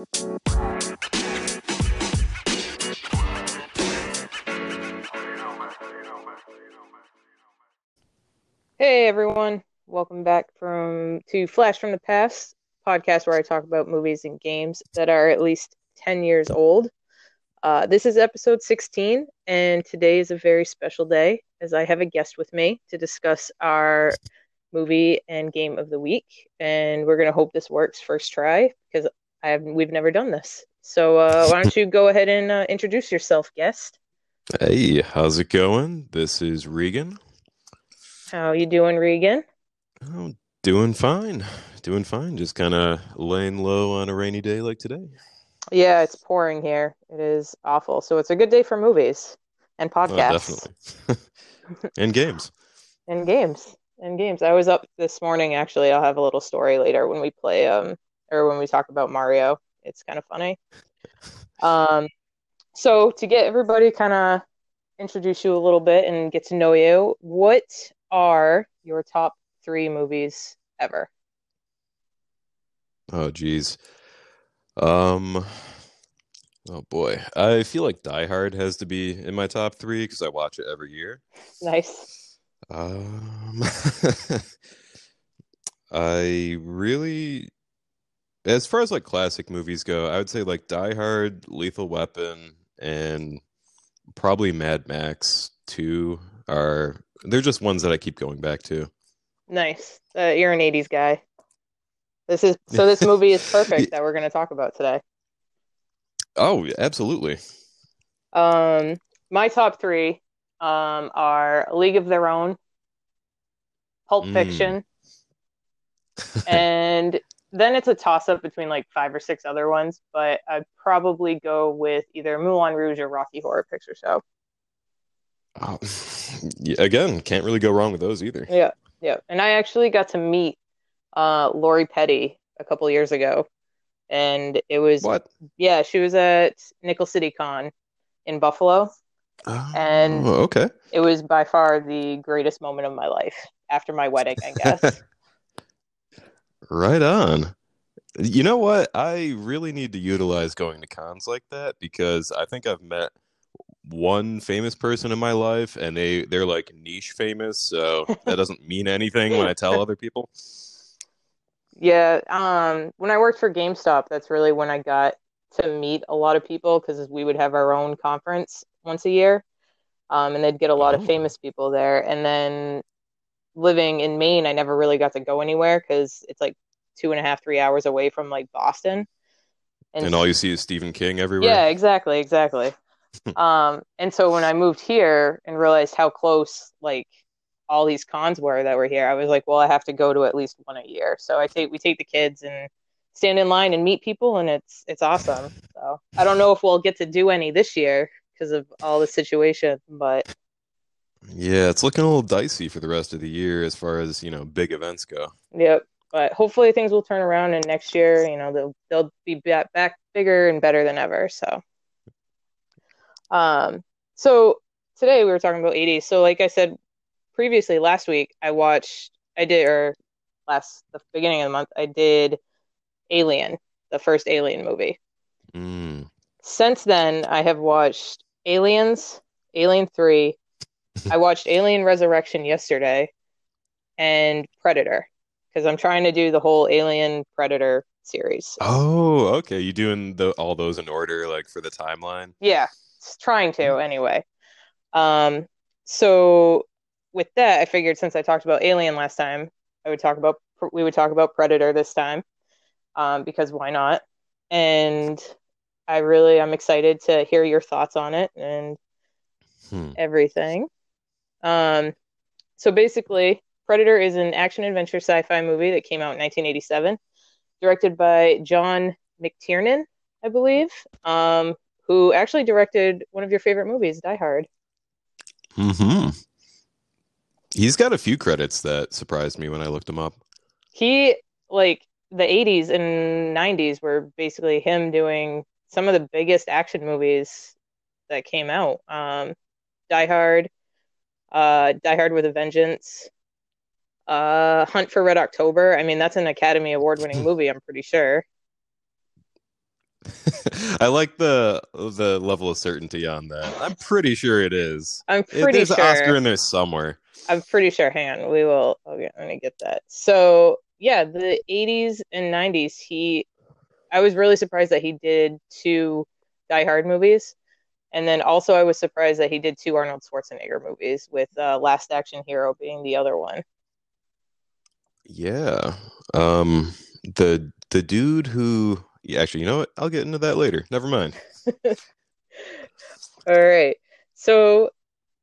Hey everyone, welcome back from to Flash from the Past podcast where I talk about movies and games that are at least 10 years old. Uh, this is episode 16, and today is a very special day as I have a guest with me to discuss our movie and game of the week. And we're going to hope this works first try because I have we've never done this. So uh, why don't you go ahead and uh, introduce yourself, guest? Hey, how's it going? This is Regan. How you doing, Regan? Oh, doing fine. Doing fine. Just kind of laying low on a rainy day like today. Yeah, it's pouring here. It is awful. So it's a good day for movies and Oh, podcasts definitely. and games. and games. And games. I was up this morning actually. I'll have a little story later when we play um or when we talk about Mario. It's kind of funny. Um so to get everybody kind of introduce you a little bit and get to know you, what are your top 3 movies ever? Oh, geez. Um, oh boy. I feel like Die Hard has to be in my top three because I watch it every year. Nice. Um, I really, as far as like classic movies go, I would say like Die Hard, Lethal Weapon, and probably Mad Max 2 are they're just ones that I keep going back to. Nice. Uh, you're an 80s guy. This is so this movie is perfect that we're going to talk about today. Oh, absolutely. Um, my top three um, are League of Their Own, Pulp Mm. Fiction, and then it's a toss up between like five or six other ones, but I'd probably go with either Moulin Rouge or Rocky Horror Picture Show. Oh, again, can't really go wrong with those either. Yeah, yeah. And I actually got to meet uh, Lori Petty a couple years ago, and it was What? yeah, she was at Nickel City Con in Buffalo. And- Oh, okay. It was by far the greatest moment of my life after my wedding, I guess. Right on. You know what? I really need to utilize going to cons like that because I think I've met one famous person in my life and they they're like niche famous, so that doesn't mean anything when I tell other people. Yeah, um, when I worked for GameStop, that's really when I got to meet a lot of people because we would have our own conference once a year, um, and they'd get a lot of Oh. famous people there. And then living in Maine, I never really got to go anywhere because it's like two and a half, three hours away from like Boston. And all you see is Stephen King everywhere. Yeah, exactly, exactly. um, and so when I moved here and realized how close like all these cons were that were here, I was like, well, I have to go to at least one a year. So I take we take the kids and stand in line and meet people, and it's it's awesome. So I don't know if we'll get to do any this year because of all the situation, but Yeah, it's looking a little dicey for the rest of the year as far as, you know, big events go. Yep. But hopefully things will turn around and next year, you know, they'll they'll be back, back bigger and better than ever. So, um, so today we were talking about 80s. So like I said previously last week, I watched I did or last the beginning of the month, I did Alien, the first Alien movie. Mm. Since then, I have watched Aliens, Alien 3. I watched Alien Resurrection yesterday and Predator because I'm trying to do the whole Alien Predator series. Oh, okay. You doing the all those in order like for the timeline? Yeah, trying to anyway. Um, so with that, I figured since I talked about Alien last time, I would talk about we would talk about Predator this time, um, because why not? And I really I'm excited to hear your thoughts on it and Hmm. everything. Um, so basically, Predator is an action adventure sci-fi movie that came out in 1987, directed by John McTiernan, I believe, um, who actually directed one of your favorite movies, Die Hard. Mm-hmm. He's got a few credits that surprised me when I looked him up. He like the 80s and 90s were basically him doing some of the biggest action movies that came out. Um, Die Hard, uh, Die Hard with a Vengeance, uh, Hunt for Red October. I mean, that's an Academy Award winning movie, I'm pretty sure. I like the the level of certainty on that. I'm pretty sure it is. I'm pretty There's sure. an Oscar in there somewhere. I'm pretty sure. Hang on, we will. Okay, I'm gonna get that. So yeah, the 80s and 90s. He, I was really surprised that he did two Die Hard movies, and then also I was surprised that he did two Arnold Schwarzenegger movies, with uh, Last Action Hero being the other one. Yeah. Um the the dude who yeah, actually, you know what? I'll get into that later. Never mind. All right. So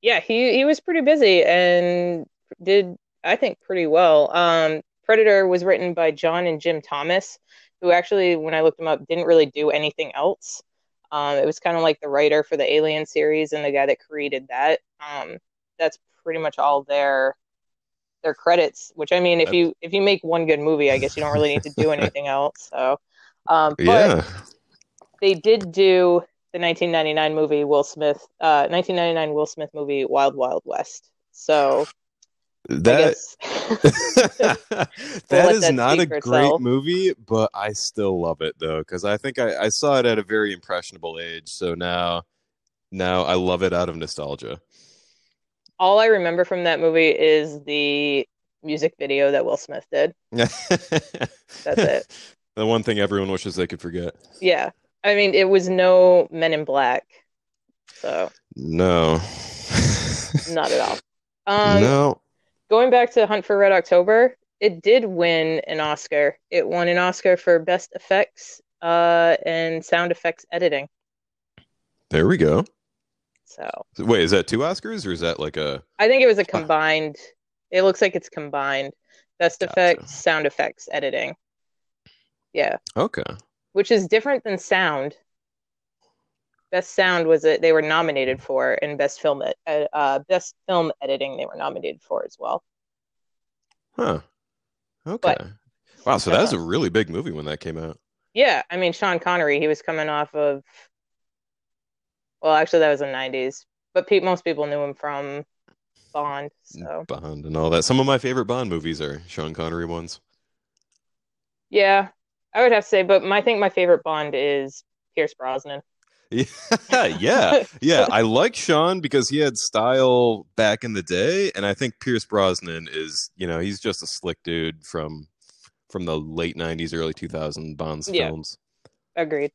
yeah, he he was pretty busy and did I think pretty well. Um, Predator was written by John and Jim Thomas, who actually, when I looked him up, didn't really do anything else. Um, it was kind of like the writer for the Alien series and the guy that created that. Um, that's pretty much all their their credits. Which I mean, if you if you make one good movie, I guess you don't really need to do anything else. So, um, but Yeah. they did do the 1999 movie Will Smith, uh, 1999 Will Smith movie Wild Wild West. So That that is that not a great itself. movie, but I still love it though because I think I, I saw it at a very impressionable age. So now, now I love it out of nostalgia. all I remember from that movie is the music video that Will Smith did. That's it. The one thing everyone wishes they could forget. Yeah, I mean, it was no Men in Black, so No. not at all. Um, no. Going back to Hunt for Red October, it did win an Oscar. It won an Oscar for best effects uh, and sound effects editing. There we go. So Wait, is that two Oscars or is that like a I think it was a combined. It looks like it's combined. Best Gotcha. effects, sound effects, editing. Yeah, okay? which is different than sound. Best sound was it they were nominated for, and best film uh, uh, best film editing they were nominated for as well. Huh. Okay. But- wow. So that was uh, a really big movie when that came out. Yeah, I mean Sean Connery, he was coming off of. Well, actually, that was in '90s, but pe- most people knew him from Bond. So Bond and all that. Some of my favorite Bond movies are Sean Connery ones. yeah, I would have to say, but my, I think my favorite Bond is Pierce Brosnan. Yeah, yeah, yeah. I like Sean because he had style back in the day, and I think Pierce Brosnan is, you know, he's just a slick dude from from the late '90s, early 2000 Bonds Yeah. films. Agreed.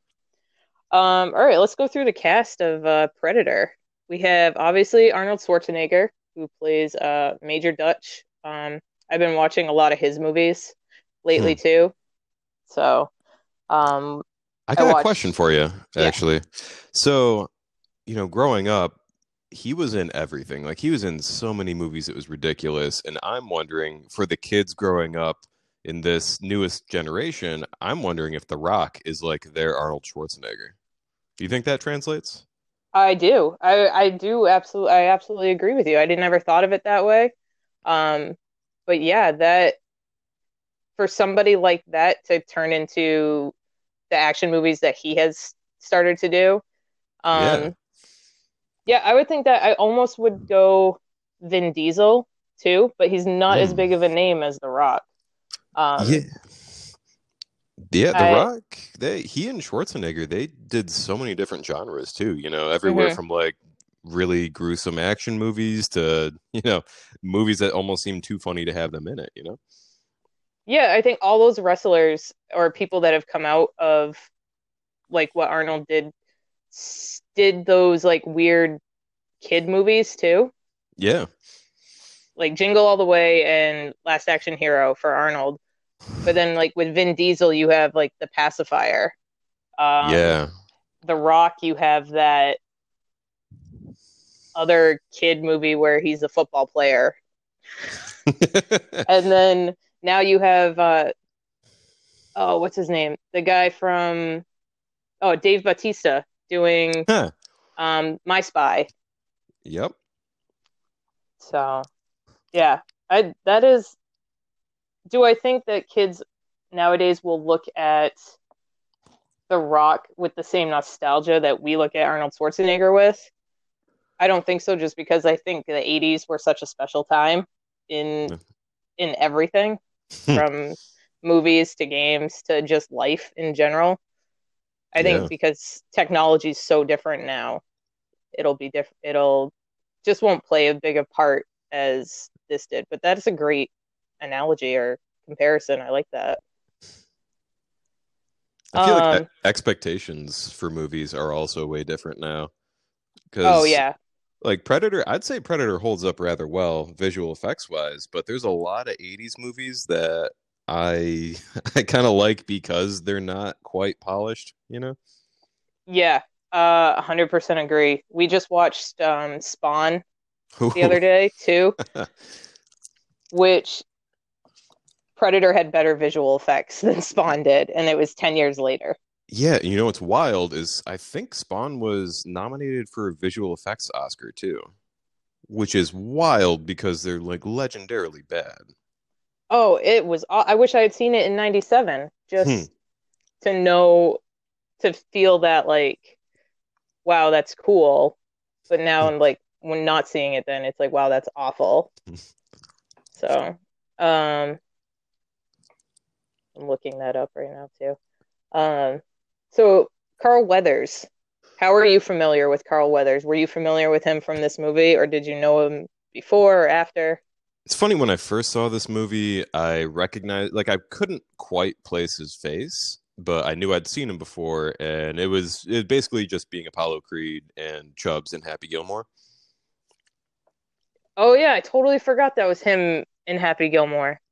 Um, all right, let's go through the cast of uh, Predator. We have obviously Arnold Schwarzenegger, who plays uh, Major Dutch. Um, I've been watching a lot of his movies lately too. So, um, I got a watched- question for you, Yeah. actually. So, you know, growing up, he was in everything. Like he was in so many movies, it was ridiculous. And I'm wondering, for the kids growing up in this newest generation, I'm wondering if The Rock is like their Arnold Schwarzenegger. Do you think that translates? I do. I I do absolutely I absolutely agree with you. I didn't ever thought of it that way. Um, but yeah, that for somebody like that to turn into the action movies that he has started to do. Um, Yeah. yeah, I would think that I almost would go Vin Diesel too, but he's not as Mm. big of a name as The Rock. Um, yeah. Yeah, The I- Rock, they he and Schwarzenegger, they did so many different genres too, you know, everywhere Mhm. from like really gruesome action movies to, you know, movies that almost seem too funny to have them in it, you know? Yeah, I think all those wrestlers or people that have come out of like what Arnold did did those like weird kid movies too. Yeah. Like Jingle All the Way and Last Action Hero for Arnold. But then like with Vin Diesel you have like The Pacifier. Um, yeah. The Rock you have that other kid movie where he's a football player. And then now you have uh oh, what's his name? The guy from oh, Dave Bautista doing Huh. um My Spy. Yep. So, yeah, I that is do I think that kids nowadays will look at The Rock with the same nostalgia that we look at Arnold Schwarzenegger with? I don't think so just because I think the 80s were such a special time in in everything from movies to games to just life in general. I think Yeah. because technology is so different now, it'll be different. It'll just won't play a big a part as this did. But that's a great analogy or comparison. I like that. I feel like Um, e- expectations for movies are also way different now. Because Oh yeah, like Predator, I'd say Predator holds up rather well visual effects wise, but there's a lot of 80s movies that I I kind of like because they're not quite polished, you know? yeah. Uh, hundred percent agree. We just watched um Spawn the other day too, which Predator had better visual effects than Spawn did, and it was ten years later. Yeah, you know what's wild is I think Spawn was nominated for a visual effects Oscar too, which is wild because they're like legendarily bad. Oh, it was. I wish I had seen it in '97, just Hmm. to know, to feel that like, wow, that's cool. But now, Hmm. I'm like, when not seeing it, then it's like, wow, that's awful. So, um, I'm looking that up right now too. Um, so Carl Weathers, how are you familiar with Carl Weathers? Were you familiar with him from this movie, or did you know him before or after? It's funny when I first saw this movie, I recognized like I couldn't quite place his face, but I knew I'd seen him before, and it was it basically just being Apollo Creed and Chubbs and Happy Gilmore. Oh yeah, I totally forgot that was him in Happy Gilmore.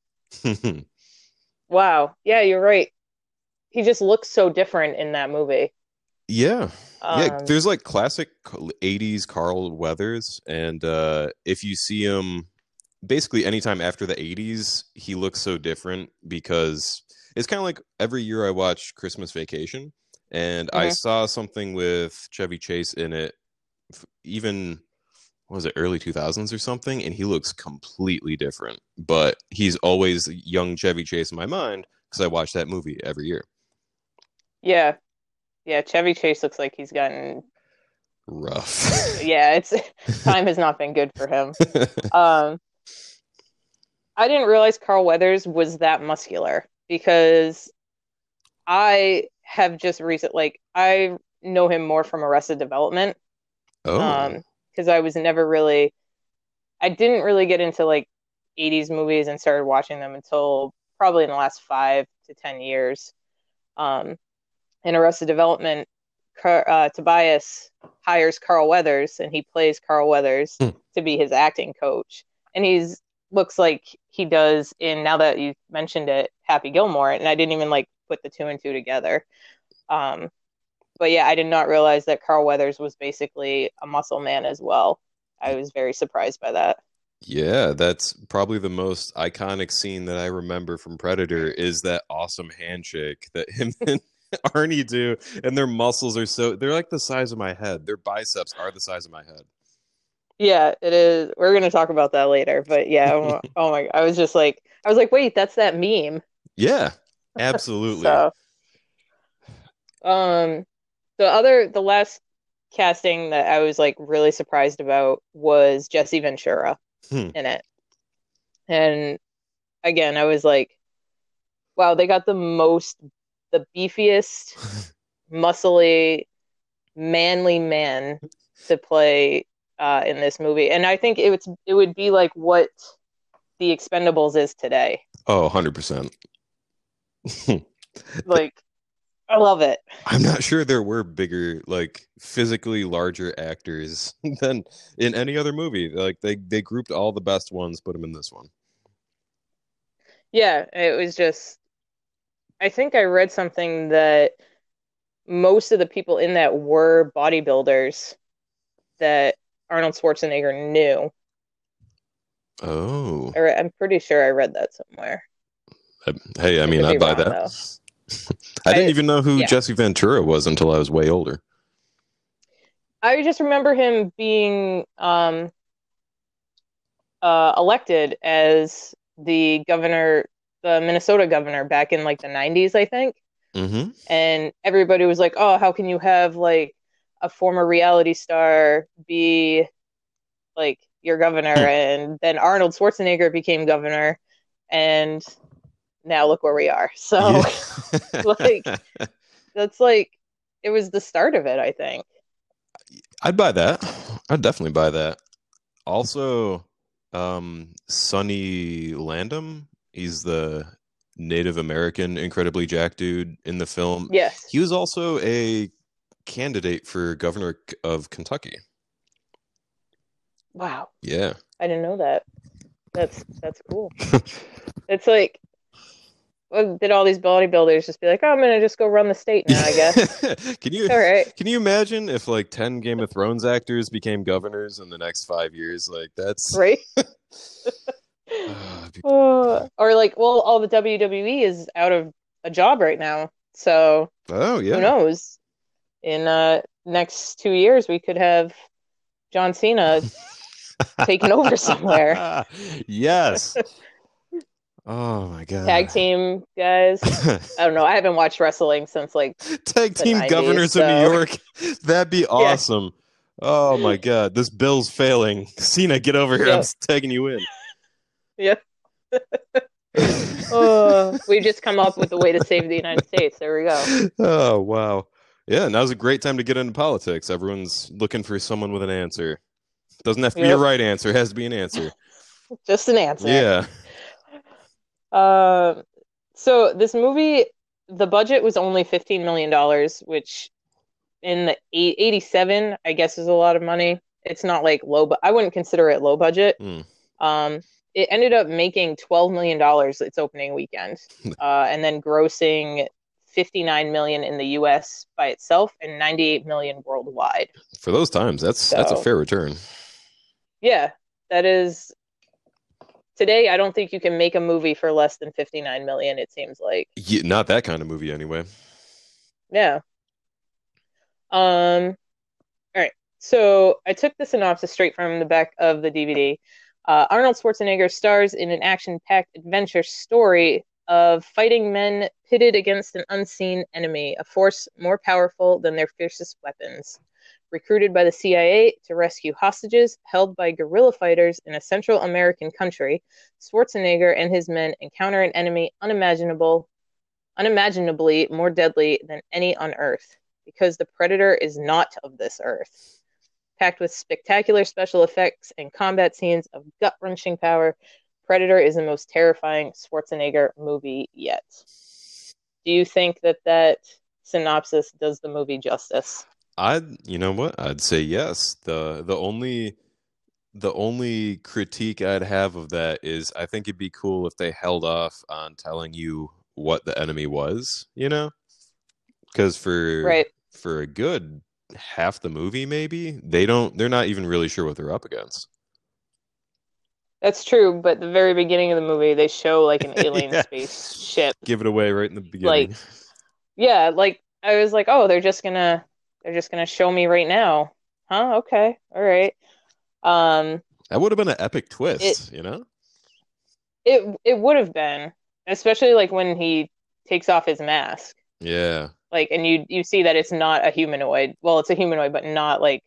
Wow. Yeah, you're right. He just looks so different in that movie. yeah, yeah. Um, There's like classic '80s Carl Weathers, and uh, if you see him, basically anytime after the '80s, he looks so different because it's kind of like every year I watch Christmas Vacation, and I Mhm. saw something with Chevy Chase in it, even what was it early 2000s or something, and he looks completely different. But he's always young Chevy Chase in my mind because I watch that movie every year. Yeah. Yeah, Chevy Chase looks like he's gotten Rough. yeah, it's time has not been good for him. Um I didn't realize Carl Weathers was that muscular because I have just recent like I know him more from Arrested Development. oh. um because I was never really I didn't really get into like 80s movies and started watching them until probably in the last 5 to 10 years um in Arrested Development Car- uh, Tobias hires Carl Weathers and he plays Carl Weathers Hmm. to be his acting coach and he's looks like he does in now that you mentioned it Happy Gilmore and I didn't even like put the two and two together um but yeah, I did not realize that Carl Weathers was basically a muscle man as well. I was very surprised by that. Yeah, that's probably the most iconic scene that I remember from Predator is that awesome handshake that him and Arnie do, and their muscles are so they're like the size of my head. Their biceps are the size of my head. Yeah, it is. We're gonna talk about that later, but yeah, oh, oh my, I was just like, I was like, wait, that's that meme. Yeah, absolutely. So, um, the other, the last casting that I was like really surprised about was Jesse Ventura Hmm. in it, and again, I was like, wow, they got the most, the beefiest. muscly, manly man to play uh, in this movie, and I think it would it would be like what the Expendables is today. Oh, 100%. Like, I love it. I'm not sure there were bigger, like physically larger actors than in any other movie. Like they they grouped all the best ones, put them in this one. Yeah, it was just. I think I read something that most of the people in that were bodybuilders that Arnold Schwarzenegger knew. Oh, I'm pretty sure I read that somewhere. I- hey, I mean, I buy wrong, that. I didn't I- even know who yeah. Jesse Ventura was until I was way older. I just remember him being um, uh, elected as the governor, the Minnesota governor back in like the 90s, I think. hmm And everybody was like, oh, how can you have like a former reality star be like your governor? Hmm. And then Arnold Schwarzenegger became governor. And now look where we are. So like that's like, it was the start of it. I think. I'd buy that. I'd definitely buy that. Also, um, Sonny Landham. He's the Native American, incredibly jack dude in the film. Yes. He was also a candidate for governor of Kentucky. Wow. Yeah. I didn't know that. That's that's cool. it's like well, did all these bodybuilders just be like, oh, I'm gonna just go run the state now, I guess. can you all right. can you imagine if like ten Game of Thrones actors became governors in the next five years? Like that's right. oh, or like, well, all the WWE is out of a job right now, so oh yeah, who knows? In uh next two years, we could have John Cena taking over somewhere. yes. Oh my god. Tag team guys. I don't know. I haven't watched wrestling since like Tag team 90s, governors so. of New York. That'd be awesome. Yeah. Oh my god. This bill's failing. Cena, get over here. I'm tagging you in. Yeah. oh, we just come up with a way to save the United States. There we go. Oh wow. Yeah, now's a great time to get into politics. Everyone's looking for someone with an answer. Doesn't have to be a right answer, it has to be an answer. Just an answer. Yeah. Uh, so this movie, the budget was only fifteen million dollars, which in the eight, 87, I guess, is a lot of money. It's not like low, but I wouldn't consider it low budget. Mm. Um, it ended up making twelve million dollars its opening weekend, uh, and then grossing 59 million in the US by itself and 98 million worldwide. For those times, that's so, that's a fair return. Yeah, that is today I don't think you can make a movie for less than 59 million it seems like. Yeah, not that kind of movie anyway. Yeah. Um all right. So I took the synopsis straight from the back of the DVD. Uh, Arnold Schwarzenegger stars in an action-packed adventure story of fighting men pitted against an unseen enemy, a force more powerful than their fiercest weapons. Recruited by the CIA to rescue hostages held by guerrilla fighters in a Central American country, Schwarzenegger and his men encounter an enemy unimaginable, unimaginably more deadly than any on Earth, because the predator is not of this Earth. Packed with spectacular special effects and combat scenes of gut wrenching power, Predator is the most terrifying Schwarzenegger movie yet. Do you think that that synopsis does the movie justice? I'd, you know what? I'd say yes. the The only, the only critique I'd have of that is I think it'd be cool if they held off on telling you what the enemy was. You know, because for right for a good half the movie, maybe they don't. They're not even really sure what they're up against. That's true, but the very beginning of the movie, they show like an alien yeah. spaceship. Give it away right in the beginning. Like, yeah, like I was like, oh, they're just gonna, they're just gonna show me right now, huh? Okay, all right. Um, that would have been an epic twist, it, you know. It it would have been, especially like when he takes off his mask. Yeah. Like, and you you see that it's not a humanoid. Well, it's a humanoid, but not like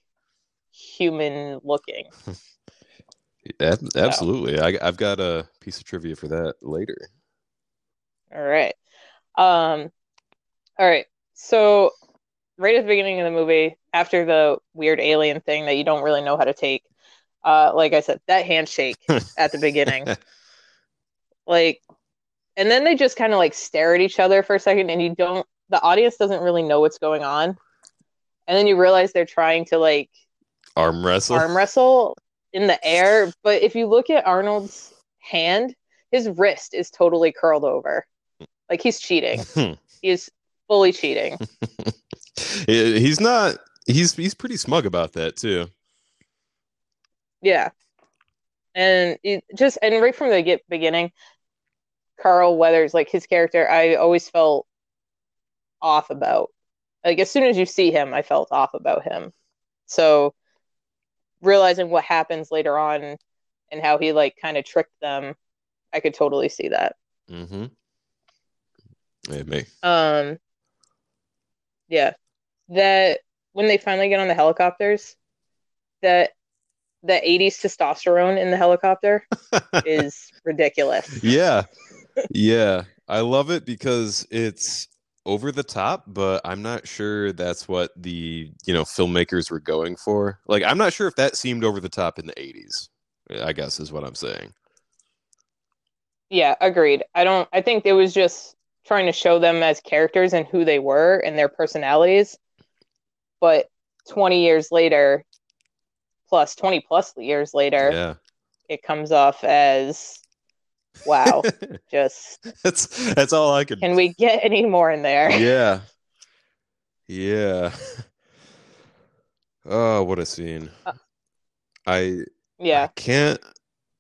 human looking. Absolutely. So. I, I've got a piece of trivia for that later. All right. Um, all right. So, right at the beginning of the movie, after the weird alien thing that you don't really know how to take, uh, like I said, that handshake at the beginning, like, and then they just kind of like stare at each other for a second, and you don't, the audience doesn't really know what's going on, and then you realize they're trying to like arm wrestle, arm wrestle, in the air. But if you look at Arnold's hand, his wrist is totally curled over. Like he's cheating. he's fully cheating. he's not he's he's pretty smug about that too. Yeah. And it just and right from the get beginning, Carl Weathers, like his character, I always felt off about. Like as soon as you see him, I felt off about him. So realizing what happens later on and how he like kind of tricked them, I could totally see that. Mm-hmm. Me. Um. Yeah, that when they finally get on the helicopters, that the 80s testosterone in the helicopter is ridiculous. Yeah. Yeah. I love it because it's over the top, but I'm not sure that's what the you know filmmakers were going for. Like, I'm not sure if that seemed over the top in the '80s. I guess is what I'm saying. Yeah, agreed. I don't. I think it was just trying to show them as characters and who they were and their personalities. But 20 years later, plus 20 plus years later, Yeah, it comes off as wow. just that's that's all I can. can we get any more in there? Yeah, yeah. Oh, what a scene! Uh, I I Yeah. can't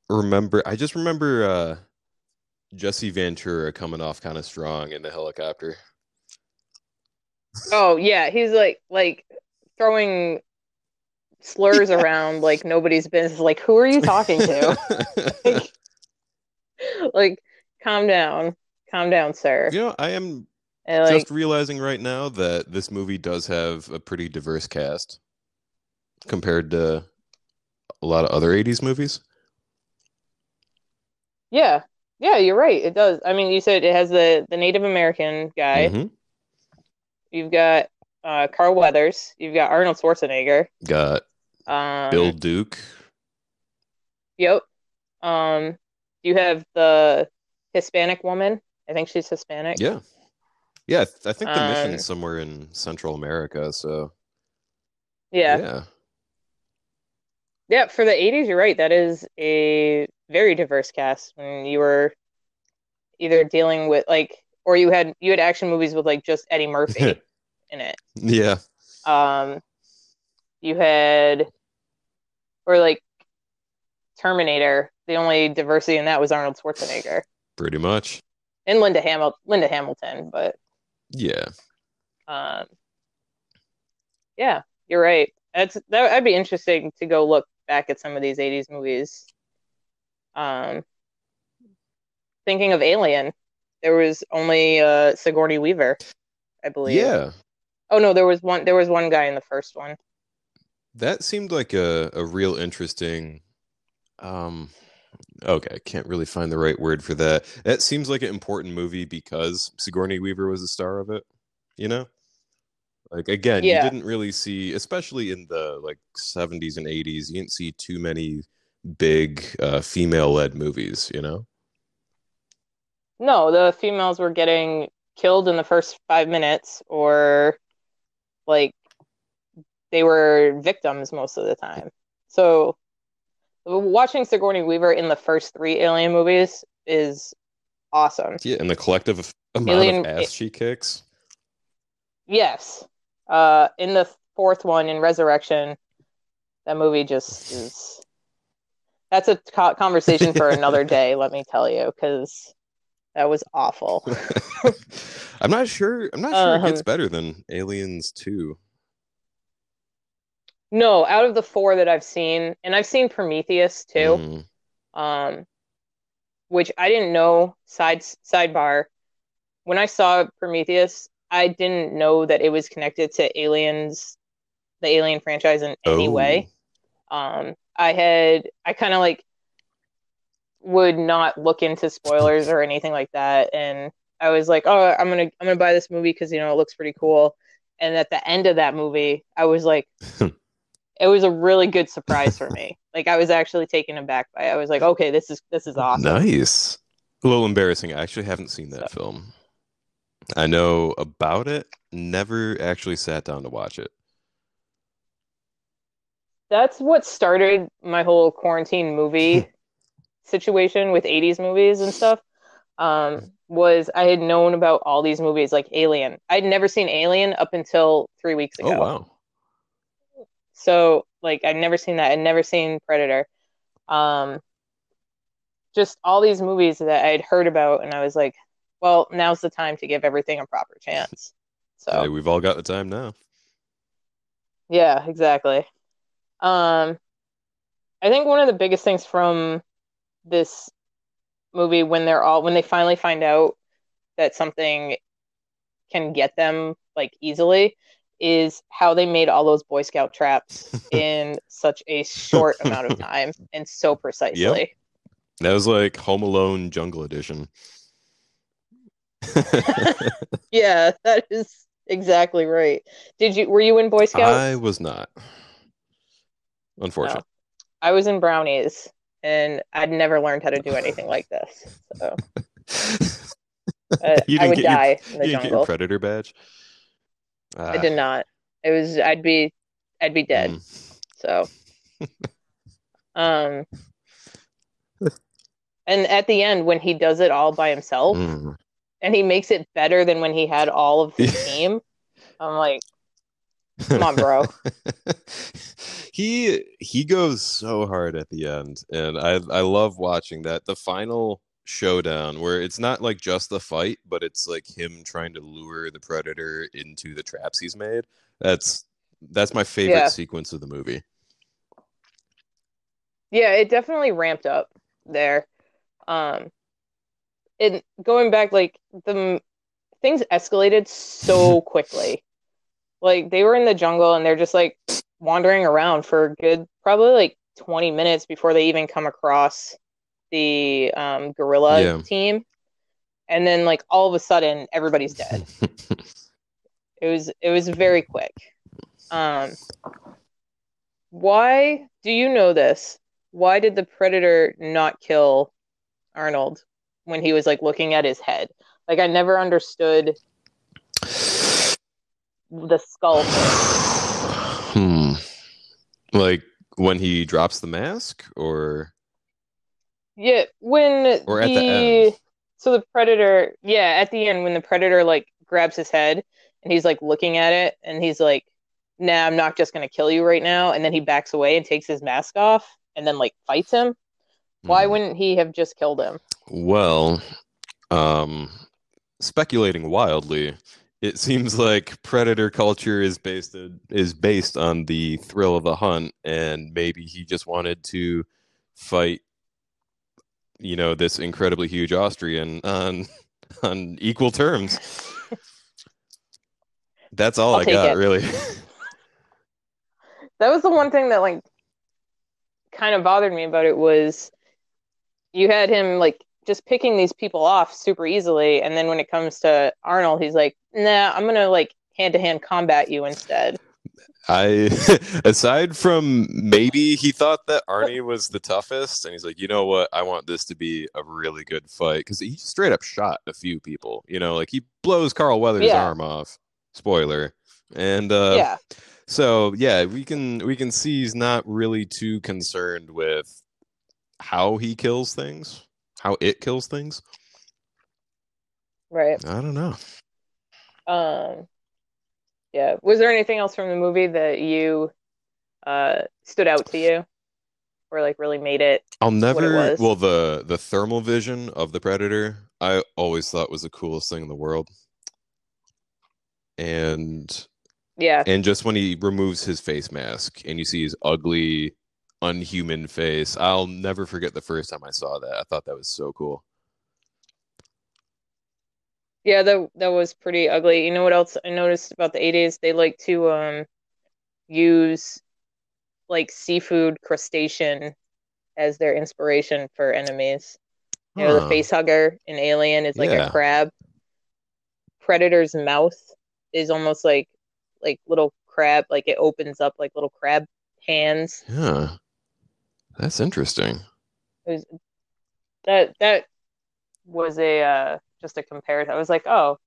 remember. I just remember uh, Jesse Ventura coming off kind of strong in the helicopter. Oh yeah, he's like like throwing slurs around like nobody's business. Like, who are you talking to? like, like, calm down, calm down, sir. You know, I am And, like, just realizing right now that this movie does have a pretty diverse cast compared to a lot of other 80s movies. yeah, yeah, you're right. It does. I mean, you said it has the the Native American guy. Mhm. You've got uh, Carl Weathers. You've got Arnold Schwarzenegger. Got Um, Bill Duke. Yep. Um, you have the Hispanic woman. I think she's Hispanic. Yeah. Yeah, I th- I think the Um, mission's somewhere in Central America, so Yeah. yeah. Yeah, for the 80s, you're right. That is a very diverse cast when you were either dealing with like or you had you had action movies with like just Eddie Murphy in it. Yeah. Um you had or like Terminator, the only diversity in that was Arnold Schwarzenegger Pretty much. and Linda Hamil Linda Hamilton, but Yeah. um yeah, you're right. That's that that'd be interesting to go look back at some of these 80s movies. Um thinking of Alien, there was only uh Sigourney Weaver, I believe. Yeah. Oh no, there was one there was one guy in the first one. That seemed like a, a real interesting um okay, I can't really find the right word for that. That seems like an important movie because Sigourney Weaver was the star of it, you know? Like again, Yeah. you didn't really see especially in the like 70s and 80s, you didn't see too many big uh female-led movies, you know? No, the females were getting killed in the first five minutes or like they were victims most of the time. So watching Sigourney Weaver in the first three Alien movies is awesome. Yeah, and the collective amount Alien- of ass she kicks. Yes. Uh, in the fourth one, in Resurrection, that movie just is. That's a co- conversation for another day, let me tell you, because that was awful. I'm not sure. I'm not sure it gets Um, better than Aliens 2. No, out of the four that I've seen, and I've seen Prometheus too, Mm, um, which I didn't know. Side sidebar, when I saw Prometheus, I didn't know that it was connected to Aliens, the Alien franchise in any oh. way. Um, I had I kind of like would not look into spoilers or anything like that, and I was like, oh, I'm gonna I'm gonna buy this movie because you know it looks pretty cool. And at the end of that movie, I was like, it was a really good surprise for me. Like I was actually taken aback by it. I was like, okay, this is this is awesome. Nice. A little embarrassing. I actually haven't seen that film. I know about it, never actually sat down to watch it. That's what started my whole quarantine movie situation with 80s movies and stuff. Um, was I had known about all these movies like Alien. I'd never seen Alien up until three weeks ago. Oh, wow. So like I'd never seen that. I'd never seen Predator. Um, just all these movies that I'd heard about, and I was like, well, now's the time to give everything a proper chance. So Hey, we've all got the time now. Yeah, exactly. Um, I think one of the biggest things from this movie when they're all when they finally find out that something can get them like easily is how they made all those Boy Scout traps in such a short amount of time and so precisely. That was like Home Alone Jungle Edition. yeah, that is exactly right. Did you were you in Boy Scouts? I was not. Unfortunately. I was in Brownies and I'd never learned how to do anything like this. So uh, You I didn't would get your- die in You the didn't get your jungle. predator badge? I did not. It was I'd be I'd be dead. Mm. So um and at the end when he does it all by himself Mm. and he makes it better than when he had all of the team, I'm like, come on, bro. he he goes so hard at the end and i i love watching that the final showdown where it's not like just the fight but it's like him trying to lure the predator into the traps he's made that's that's my favorite Yeah. sequence of the movie Yeah, it definitely ramped up there. Um, and going back, like the things escalated so quickly. Like they were in the jungle and they're just like wandering around for a good probably like 20 minutes before they even come across the um, guerrilla Yeah. team. And then like all of a sudden everybody's dead. It was it was very quick. Um, why do you know this? Why did the predator not kill Arnold when he was like looking at his head? Like I never understood the skull. hmm like when he drops the mask or Yeah, when Or at the the end. so the predator, yeah, at the end when the predator like grabs his head and he's like looking at it and he's like, "Nah, I'm not just gonna kill you right now," and then he backs away and takes his mask off and then like fights him. Why Hmm. wouldn't he have just killed him? Well, um, speculating wildly, it seems like predator culture is based is based on the thrill of the hunt, and maybe he just wanted to fight, you know, this incredibly huge Austrian on on equal terms. That's all I'll I got, it. really. That was the one thing that like kind of bothered me about it was you had him like just picking these people off super easily, and then when it comes to Arnold, he's like, "Nah, I'm gonna like hand to hand combat you instead." I, aside from maybe he thought that Arnie was the toughest, and he's like, you know what, I want this to be a really good fight because he straight up shot a few people. You know, like he blows Carl Weathers' Yeah. arm off. Spoiler. And uh, yeah, so yeah, we can we can see he's not really too concerned with how he kills things, how it kills things. right. I don't know. Um, yeah. Was there anything else from the movie that you uh stood out to you, or like really made it? I'll it never. was. Well, the the thermal vision of the predator, I always thought was the coolest thing in the world. And Yeah, and just when he removes his face mask and you see his ugly, unhuman face, I'll never forget the first time I saw that. I thought that was so cool. Yeah. That that was pretty ugly. You know what else I noticed about the '80s? They like to um use like seafood crustacean as their inspiration for enemies. You know, the Huh. face hugger in Alien is like Yeah. a crab. Predator's mouth is almost like like little crab, like it opens up like little crab hands. Yeah, that's interesting. It was, that that was a uh, just a comparison. I was like, oh,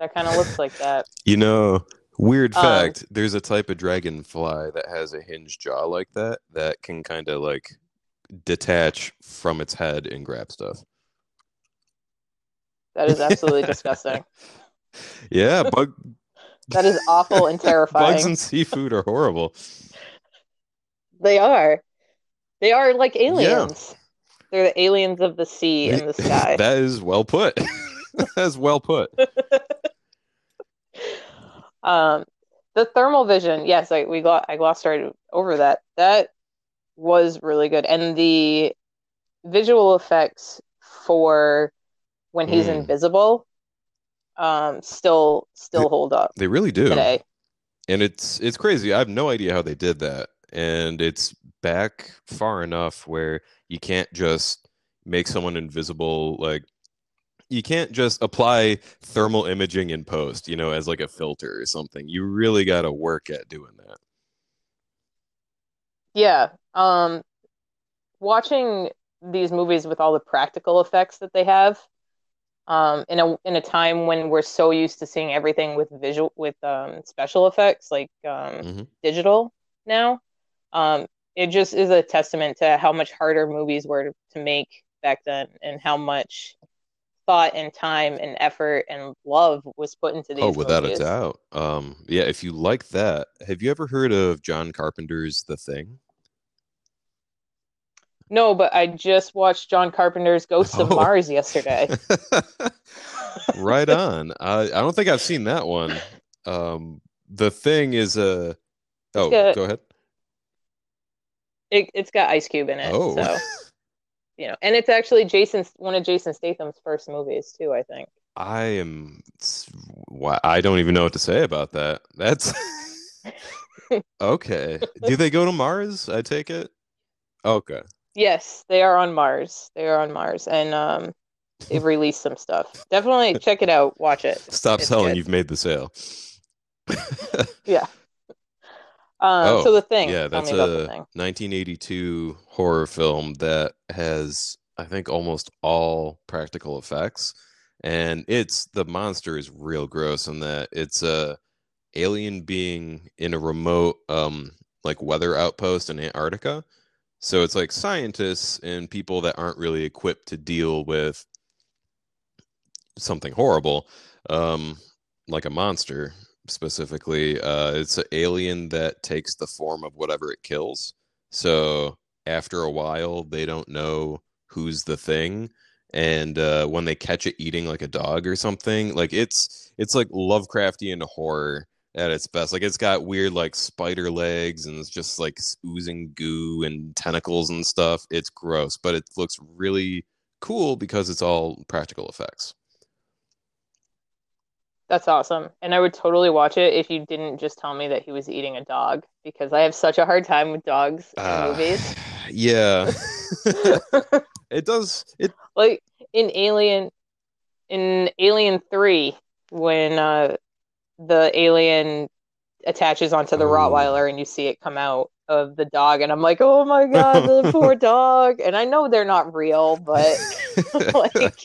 that kind of looks like that. You know, weird Um, fact, there's a type of dragonfly that has a hinged jaw like that that can kind of like detach from its head and grab stuff. That is absolutely disgusting. Yeah, bug That is awful and terrifying. bugs and seafood are horrible. They are. They are like aliens. They're the aliens of the sea and the sky. that is well put. That's well put. Um, the thermal vision, yes, I we got I glossed right over that. That was really good, and the visual effects for when he's Mm. invisible, um, still still hold up They really do. today. And it's it's crazy. I have no idea how they did that. And it's back far enough where you can't just make someone invisible like you can't just apply thermal imaging in post, you know, as like a filter or something. You really got to work at doing that. Yeah. Um, watching these movies with all the practical effects that they have, um, in a in a time when we're so used to seeing everything with visual with um, special effects like um, hmm digital now, um, it just is a testament to how much harder movies were to, to make back then and how much thought and time and effort and love was put into these. Oh, these without a doubt. Um, yeah, if you like that, have you ever heard of John Carpenter's The Thing? No, but I just watched John Carpenter's Ghosts of Oh, Mars yesterday. right on. I I don't think I've seen that one. Um, The Thing is a. It's Oh, got go ahead. it, it's got Ice Cube in it, Oh, so you know, and it's actually Jason's one of Jason Statham's first movies too, I think. I am. I don't even know what to say about that. That's okay. Do they go to Mars? I take it. Okay. Yes, they are on Mars. They are on Mars, and um, they've released some stuff. Definitely check it out. Watch it. Stop It's selling. good. You've made the sale. Yeah. Um, so Oh, the thing. yeah, that's me about the a 1982 horror film that has, I think, almost all practical effects. And it's the monster is real gross in that it's a alien being in a remote um like weather outpost in Antarctica. So it's like scientists and people that aren't really equipped to deal with something horrible, um, like a monster specifically. Uh, it's an alien that takes the form of whatever it kills. So after a while, they don't know who's the thing, and uh, when they catch it eating like a dog or something, like it's it's like Lovecraftian horror at its best. Like it's got weird like spider legs and it's just like oozing goo and tentacles and stuff. It's gross, but it looks really cool because it's all practical effects. That's awesome. And I would totally watch it if you didn't just tell me that he was eating a dog, because I have such a hard time with dogs in Uh, movies. yeah. it does it Like in Alien, in Alien 3, when uh, the alien attaches onto the oh Rottweiler and you see it come out of the dog, and I'm like, oh my God, the poor dog. And I know they're not real, but like,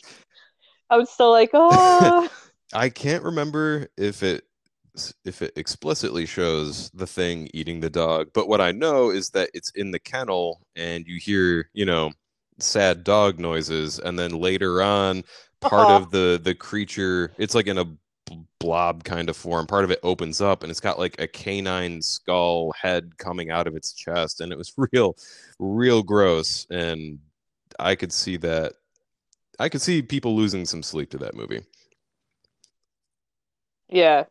I was still like, oh, I can't remember if it if it explicitly shows the thing eating the dog, but what I know is that it's in the kennel and you hear, you know, sad dog noises and then later on part aw. of the the creature, it's like in a blob kind of form. Part of it opens up and it's got like a canine skull head coming out of its chest and it was real real gross and I could see that I could see people losing some sleep to that movie. Yeah,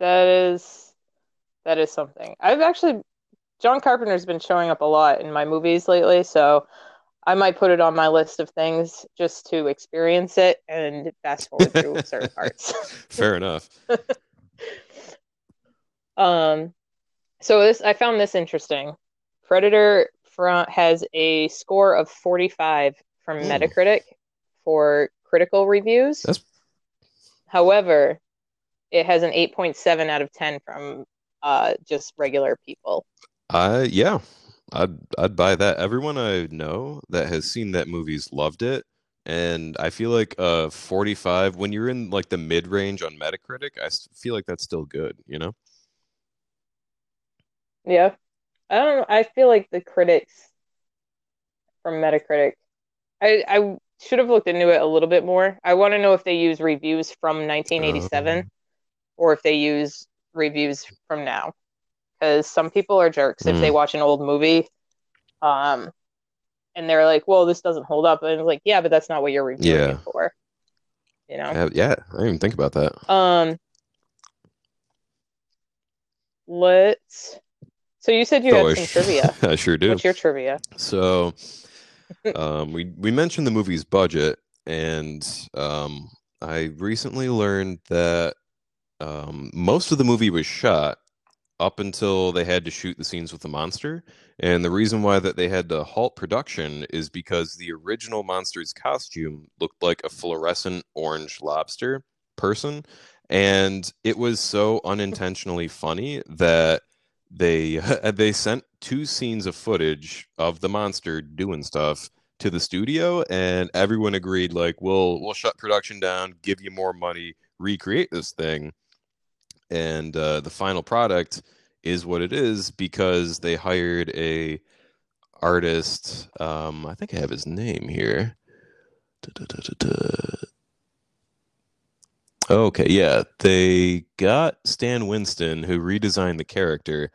that is that is something. I've actually John Carpenter's been showing up a lot in my movies lately, so I might put it on my list of things just to experience it and fast forward through certain parts. Fair enough. Um, so this I found this interesting. Predator front has a score of 45 from. Metacritic for critical reviews. That's However, it has an 8.7 out of 10 from uh just regular people. I yeah. I'd I'd buy that. Everyone I know that has seen that movie's loved it. And I feel like uh 45 when you're in like the mid range on Metacritic, I feel like that's still good, you know? Yeah. I don't know. I feel like the critics from Metacritic, I I should have looked into it a little bit more. I want to know if they use reviews from 1987 Um, or if they use reviews from now. Because some people are jerks if they mm, watch an old movie, um, and they're like, "Well, this doesn't hold up," and it's like, "Yeah, but that's not what you're reviewing yeah. it for," you know. Uh, yeah, I didn't even think about that. Um, let's. So you said you Oh, had some trivia. I sure do. What's your trivia? So, um, we we mentioned the movie's budget, and um, I recently learned that um, most of the movie was shot up until they had to shoot the scenes with the monster. And the reason why that they had to halt production is because the original monster's costume looked like a fluorescent orange lobster person. And it was so unintentionally funny that they they sent two scenes of footage of the monster doing stuff to the studio and everyone agreed like we'll we'll shut production down give you more money recreate this thing and uh, the final product is what it is because they hired a artist. Um, I think I have his name here. Okay, yeah, they got Stan Winston who redesigned the character,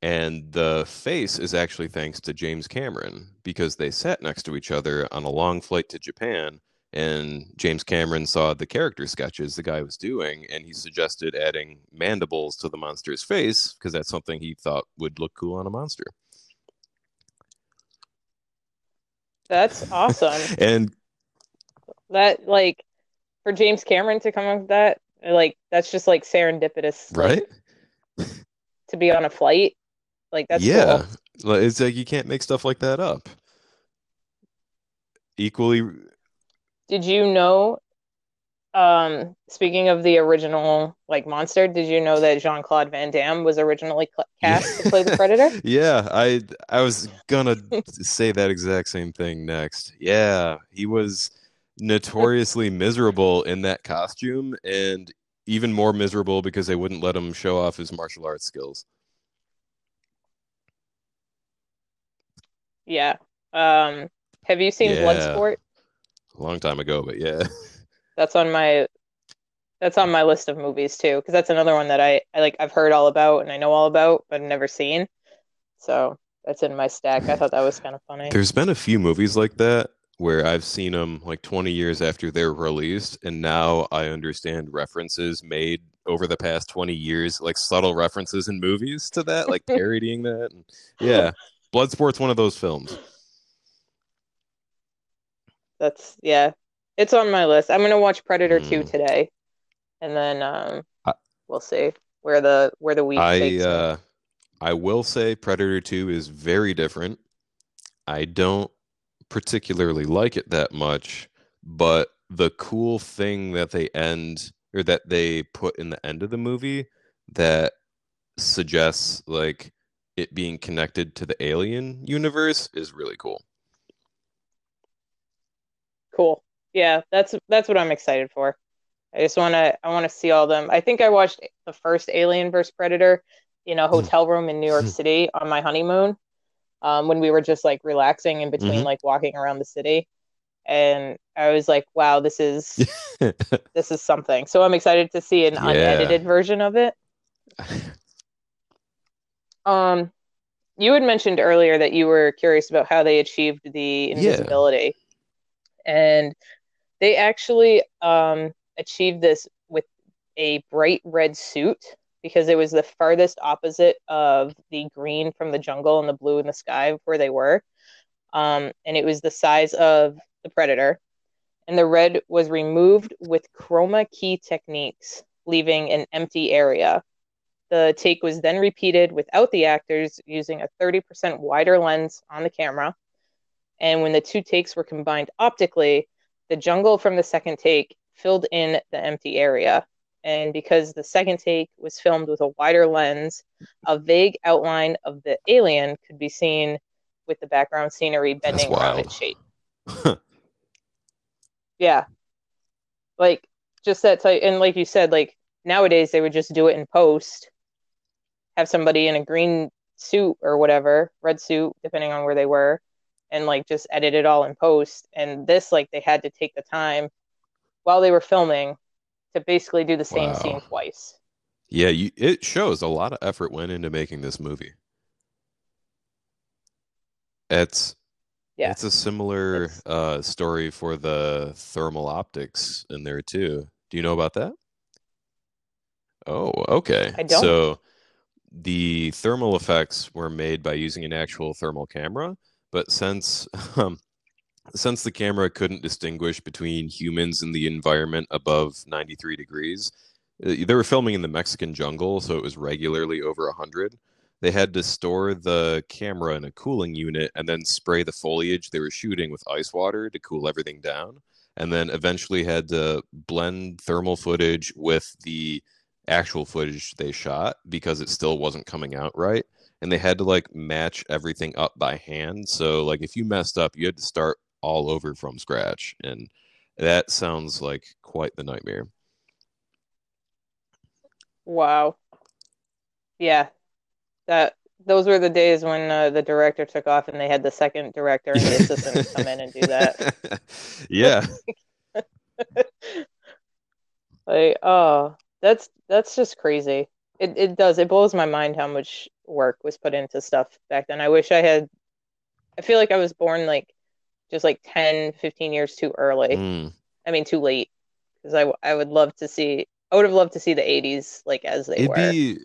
and the face is actually thanks to James Cameron because they sat next to each other on a long flight to Japan and James Cameron saw the character sketches the guy was doing, and he suggested adding mandibles to the monster's face because that's something he thought would look cool on a monster. That's awesome. and that like for James Cameron to come up with that, like that's just like serendipitous, right? Like, to be on a flight, like that's yeah. Cool. It's like you can't make stuff like that up. Equally did you know um speaking of the original like monster did you know that jean-claude van damme was originally cast to play the predator? Yeah i i was gonna say that exact same thing next. Yeah he was notoriously miserable in that costume and even more miserable because they wouldn't let him show off his martial arts skills. Yeah um have you seen yeah. bloodsport a long time ago, but yeah. That's on my that's on my list of movies too, because that's another one that I, I like I've heard all about and I know all about, but never seen. So that's in my stack. I thought that was kind of funny. There's been a few movies like that where I've seen them like 20 years after they're released, and now I understand references made over the past 20 years, like subtle references in movies to that, like parodying that. And yeah, Bloodsport's one of those films that's yeah, it's on my list. I'm gonna watch Predator mm. two hmm. today, and then um, I, we'll see where the where the week I takes uh, I will say Predator two is very different. I don't particularly like it that much, but the cool thing that they end or that they put in the end of the movie that suggests like it being connected to the alien universe is really cool. Cool. Yeah, that's that's what I'm excited for. I just want to I want to see all them. I think I watched the first Alien vs Predator in a hmm. hotel room in New York City on my honeymoon. Um, when we were just like relaxing in between mm-hmm. like walking around the city and I was like, wow, this is this is something. So I'm excited to see an yeah. unedited version of it. Um you had mentioned earlier that you were curious about how they achieved the invisibility. Yeah and they actually um, achieved this with a bright red suit because it was the farthest opposite of the green from the jungle and the blue in the sky where they were. Um, and it was the size of the predator. And the red was removed with chroma key techniques, leaving an empty area. The take was then repeated without the actors using a 30% wider lens on the camera and when the two takes were combined optically, the jungle from the second take filled in the empty area. And because the second take was filmed with a wider lens, a vague outline of the alien could be seen with the background scenery bending around its shape. yeah. Like just that type and like you said, like nowadays they would just do it in post, have somebody in a green suit or whatever, red suit, depending on where they were, and like just edit it all in post. And this, like, they had to take the time while they were filming to basically do the same wow. scene twice. Yeah, you, it shows a lot of effort went into making this movie. It's yeah, it's a similar it's... Uh, story for the thermal optics in there too. Do you know about that? Oh, okay. I don't. So the thermal effects were made by using an actual thermal camera, but since um, since the camera couldn't distinguish between humans and the environment above 93 degrees, uh, they were filming in the Mexican jungle, so it was regularly over 100. They had to store the camera in a cooling unit and then spray the foliage they were shooting with ice water to cool everything down. And then eventually had to blend thermal footage with the actual footage they shot because it still wasn't coming out right. And they had to like match everything up by hand. So, like, if you messed up, you had to start all over from scratch. And that sounds like quite the nightmare. Wow. Yeah. That those were the days when uh, the director took off and they had the second director and the assistant come in and do that. yeah. like, oh, that's that's just crazy. It it does. It blows my mind how much work was put into stuff back then. I wish I had I feel like I was born like just like 10, 15 years too early. Mm. I mean, too late because I I would love to see I would have loved to see the 80s like as they It'd were be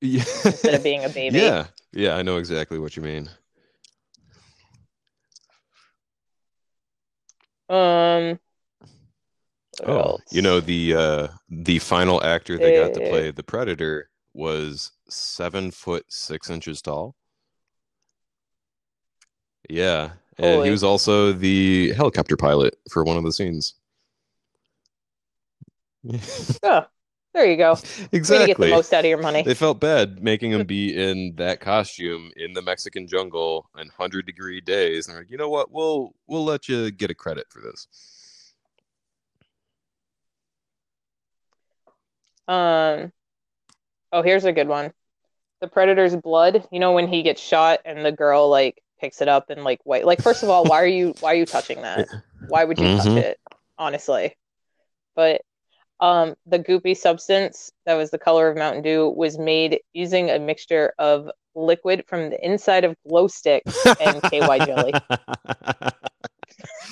yeah. instead of being a baby. Yeah. Yeah, I know exactly what you mean. Um Oh, else? you know the uh the final actor they got to Eh, play the Predator was seven foot six inches tall. Yeah, and he was also the helicopter pilot for one of the scenes. Oh, there you go. Exactly. get the most out of your money. They felt bad making him be in that costume in the Mexican jungle in hundred degree days, and they're like, you know what? We'll we'll let you get a credit for this. Um, oh, here's a good one. The Predator's blood. You know when he gets shot and the girl like picks it up and like white. Like first of all, why are you why are you touching that? Why would you touch Mhm. it? Honestly. But um the goopy substance that was the color of Mountain Dew was made using a mixture of liquid from the inside of glow sticks and KY jelly.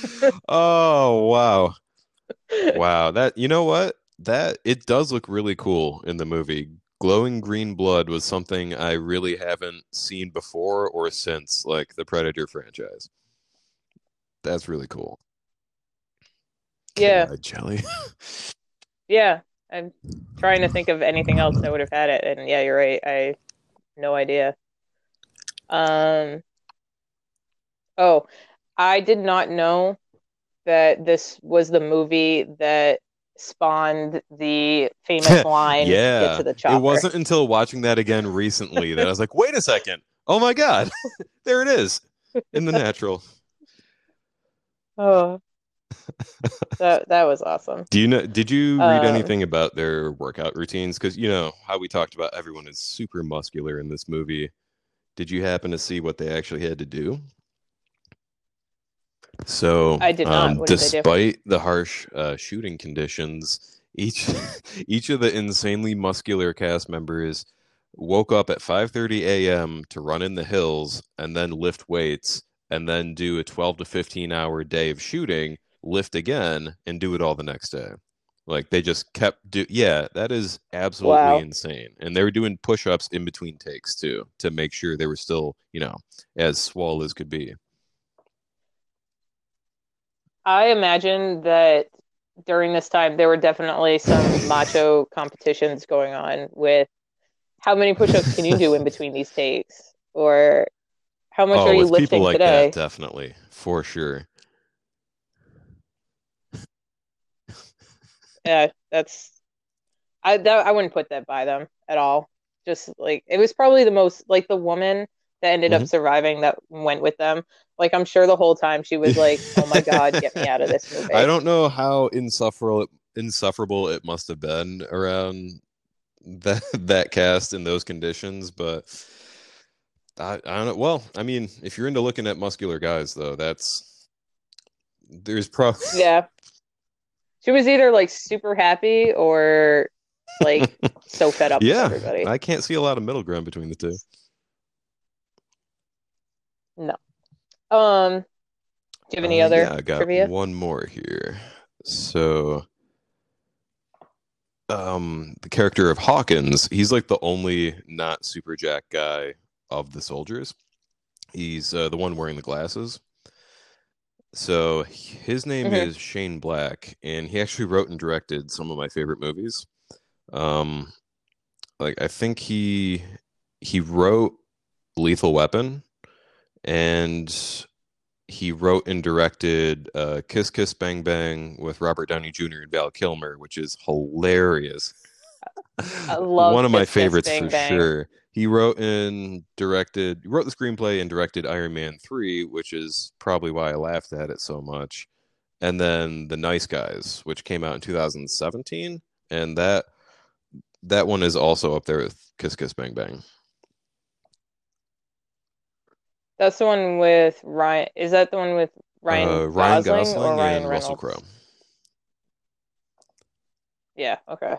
oh wow. Wow, that you know what? That it does look really cool in the movie. Glowing green blood was something I really haven't seen before or since like the Predator franchise. That's really cool. Yeah. Jelly. Yeah. I'm trying to think of anything else that would have had it, and yeah, you're right. I no idea. Um, oh, I did not know that this was the movie that spawned the famous line, "Get Yeah. to the chopper." It wasn't until watching that again recently that I was like, wait a second. Oh my God. there it is. In the natural. Oh, that that was awesome. Do you know did you read Um, anything about their workout routines? Because you know how we talked about everyone is super muscular in this movie. Did you happen to see what they actually had to do? So, I did not. um, did despite the harsh uh, shooting conditions, each each of the insanely muscular cast members woke up at 5:30 a.m. to run in the hills and then lift weights and then do a 12 to 15 hour day of shooting, lift again and do it all the next day. Like they just kept do yeah, that is absolutely Wow. insane. And they were doing push-ups in between takes too to make sure they were still, you know, as swole as could be. I imagine that during this time there were definitely some macho competitions going on with how many push-ups can you do in between these takes, or how much Oh, are you with people lifting like today? that, definitely, for sure. Yeah, that's I that I wouldn't put that by them at all. Just like it was probably the most like the woman that ended up Mhm. surviving that went with them. Like I'm sure the whole time she was like, "Oh my God, get me out of this movie." I don't know how insufferable insufferable it must have been around that that cast in those conditions, but I, I don't know. Well, I mean, if you're into looking at muscular guys, though, that's there's probably Yeah. She was either like super happy or like so fed up yeah. with everybody. I can't see a lot of middle ground between the two. Um, do you have any Uh, other yeah, I got trivia? one more here. So, um, the character of Hawkins, he's like the only not super jack guy of the soldiers. He's uh, the one wearing the glasses. So his name Mhm. is Shane Black, and he actually wrote and directed some of my favorite movies. Um, like I think he he wrote Lethal Weapon, and he wrote and directed uh, Kiss Kiss Bang Bang with Robert Downey Jr. and Val Kilmer, which is hilarious. I love one of my Kiss Kiss favorites Bang for Bang. sure. He wrote and directed, he wrote the screenplay and directed Iron Man 3, which is probably why I laughed at it so much. And then The Nice Guys, which came out in 2017, and that that one is also up there with Kiss Kiss Bang Bang. That's the one with Ryan. Is that the one with Ryan, uh, Ryan Gosling, Gosling or Ryan and Russell Reynolds? Crowe. Yeah, okay.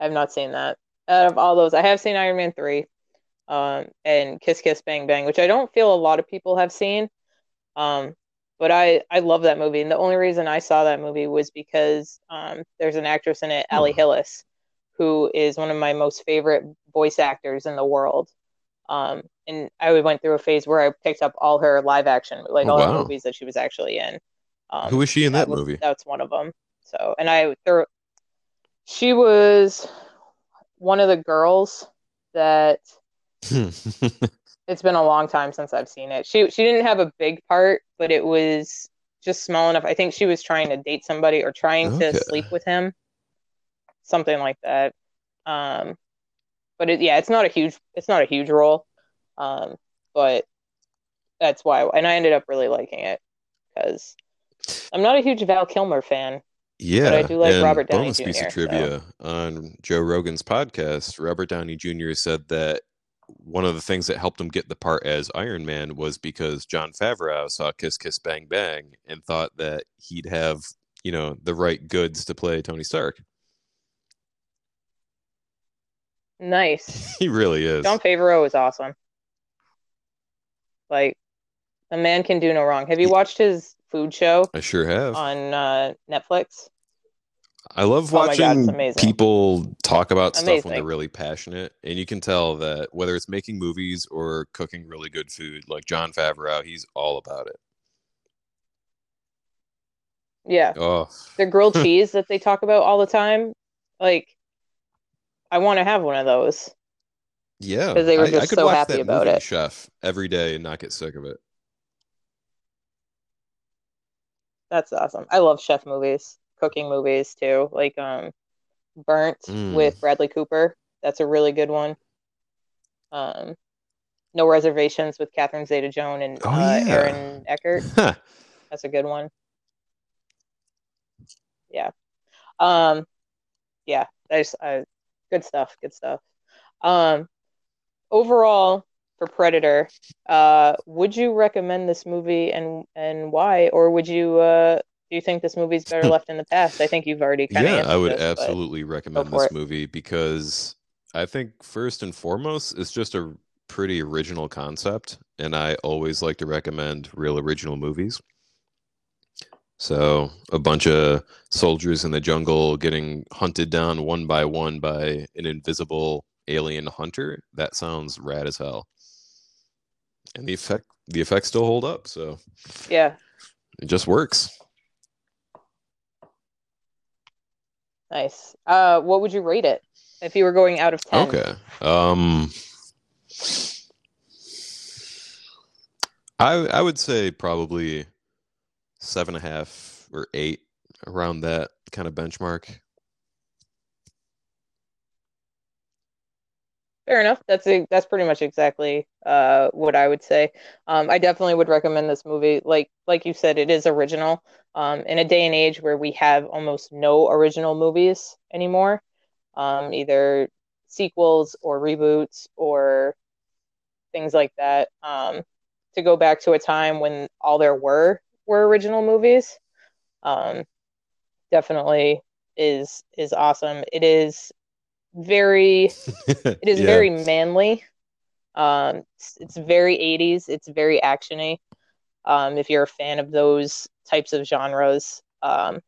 I have not seen that. Out of all those, I have seen Iron Man 3, um, and Kiss Kiss Bang Bang, which I don't feel a lot of people have seen. Um, but I I love that movie, and the only reason I saw that movie was because um, there's an actress in it, Allie Hmm. Hillis, who is one of my most favorite voice actors in the world. Um, and I went through a phase where I picked up all her live action, like Oh, all wow. movies that she was actually in. Um, Who was she in that was, movie? That's one of them. So, and I there, she was one of the girls that it's been a long time since I've seen it. She she didn't have a big part, but it was just small enough. I think she was trying to date somebody or trying Okay. to sleep with him, something like that. Um, but it, yeah, it's not a huge it's not a huge role, um, but that's why. And I ended up really liking it because I'm not a huge Val Kilmer fan. Yeah, but I do like Robert Downey bonus piece Jr., of so- trivia on Joe Rogan's podcast, Robert Downey Jr. said that one of the things that helped him get the part as Iron Man was because Jon Favreau saw Kiss Kiss Bang Bang and thought that he'd have, you know, the right goods to play Tony Stark. Nice. He really is. Jon Favreau is awesome. Like, a man can do no wrong. Have you watched his food show I sure have. on uh, Netflix? I love Oh my God, watching people talk about stuff when they're really passionate, and you can tell that whether it's making movies or cooking really good food, like Jon Favreau, he's all about it. Yeah. Oh, The grilled cheese that they talk about all the time. Like, I want to have one of those. Yeah, because they were I, I just could so watch happy that about movie, it. Chef, every day and not get sick of it. That's awesome. I love chef movies, cooking movies too. Like um Burnt Mm. with Bradley Cooper. That's a really good one. Um No Reservations with Catherine Zeta-Jones and Oh, uh, yeah. Aaron Eckhart. Huh. That's a good one. Yeah. Um yeah, there's uh, good stuff, good stuff. Um overall for Predator, uh would you recommend this movie and and why or would you uh do you think this movie's better left in the past? I think you've already kind of Yeah, I would this, absolutely recommend this it. movie because I think first and foremost, it's just a pretty original concept, and I always like to recommend real original movies. So, a bunch of soldiers in the jungle getting hunted down one by one by an invisible alien hunter. That sounds rad as hell. And the effect the effects still hold up, so Yeah, it just works. nice. Uh what would you rate it if you were going out of 10? Okay. Um I I would say probably seven and a half or eight around that kind of benchmark. Fair enough. That's a, that's pretty much exactly uh, what I would say. Um, I definitely would recommend this movie. Like like you said, it is original. Um, in a day and age where we have almost no original movies anymore, um, either sequels or reboots or things like that. Um, to go back to a time when all there were were original movies, um, definitely is is awesome. It is very it is Yeah. very manly. Um, it's, it's very 80s. It's very actiony. Um, if you're a fan of those types of genres, um,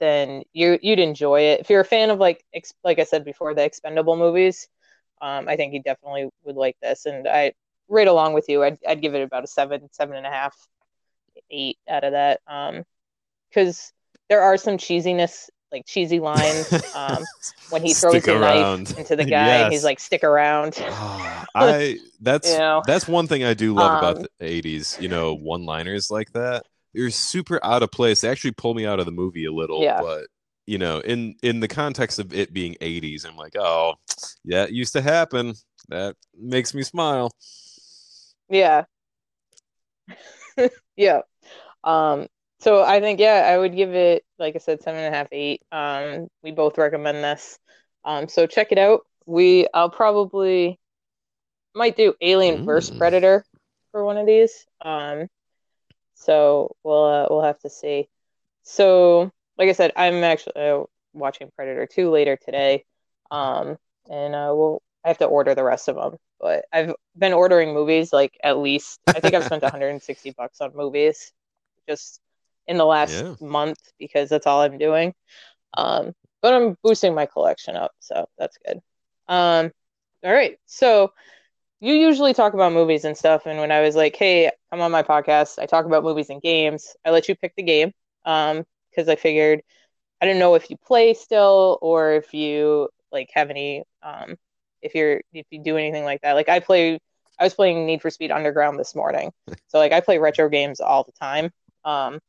then you you'd enjoy it. If you're a fan of like ex- like I said before, the expendable movies, um, I think you definitely would like this. And I right along with you, I'd I'd give it about a seven, seven and a half, eight out of that. Um, because there are some cheesiness like cheesy lines. Um, when he throws the around. knife into the guy, Yes. he's like, "Stick around." Ah, I that's You know? that's one thing I do love Um, about the '80s. You know, one-liners like that. They're super out of place. They actually pull me out of the movie a little, Yeah. but you know, in in the context of it being '80s, I'm like, oh, yeah, it used to happen. That makes me smile. Yeah. Yeah. Um, so I think, yeah, I would give it, like I said, seven and a half, eight. Um, we both recommend this. Um, so check it out. We, I'll probably might do Alien versus Mm. Predator for one of these. Um, so we'll uh, we'll have to see. So, like I said, I'm actually uh, watching Predator 2 later today. Um, and uh, we'll I have to order the rest of them. But I've been ordering movies like at least I think I've spent 160 bucks on movies just in the last Yeah. month because that's all I'm doing. Um, but I'm boosting my collection up, so that's good. Um, all right, so you usually talk about movies and stuff, and when I was like, "Hey, come on my podcast," I talk about movies and games. I let you pick the game, um, because I figured I didn't know if you play still or if you like have any, um, if you're if you do anything like that. Like I play, I was playing Need for Speed Underground this morning, so like I play retro games all the time. Um,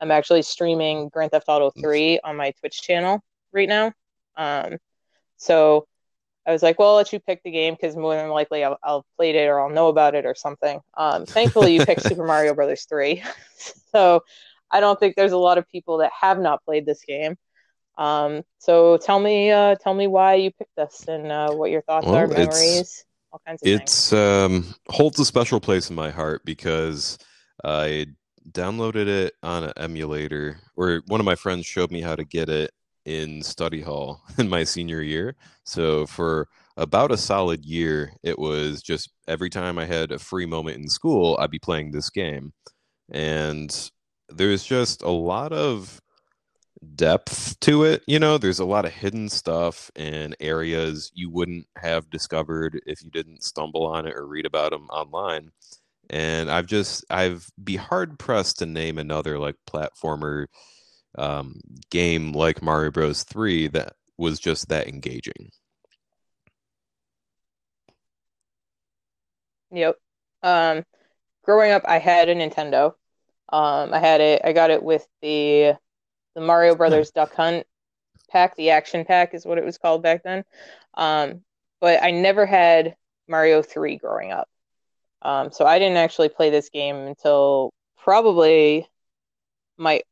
I'm actually streaming Grand Theft Auto 3 on my Twitch channel right now. Um, so I was like, well, I'll let you pick the game because more than likely I'll, I'll played it or I'll know about it or something. Um, thankfully, you picked Super Mario Brothers 3. so I don't think there's a lot of people that have not played this game. Um, so tell me, uh, tell me why you picked this and uh, what your thoughts Well, are, memories, all kinds of things. It's um holds a special place in my heart because I downloaded it on an emulator, or one of my friends showed me how to get it in study hall in my senior year. So for about a solid year, it was just every time I had a free moment in school, I'd be playing this game. And there's just a lot of depth to it. You know, there's a lot of hidden stuff and areas you wouldn't have discovered if you didn't stumble on it or read about them online. And I've just I've be hard pressed to name another like platformer um, game like Mario Bros. 3 that was just that engaging. Yep. Um, growing up, I had a Nintendo. Um, I had it. I got it with the the Mario Brothers Duck Hunt pack. The action pack is what it was called back then. Um, but I never had Mario 3 growing up. Um, so I didn't actually play this game until probably my.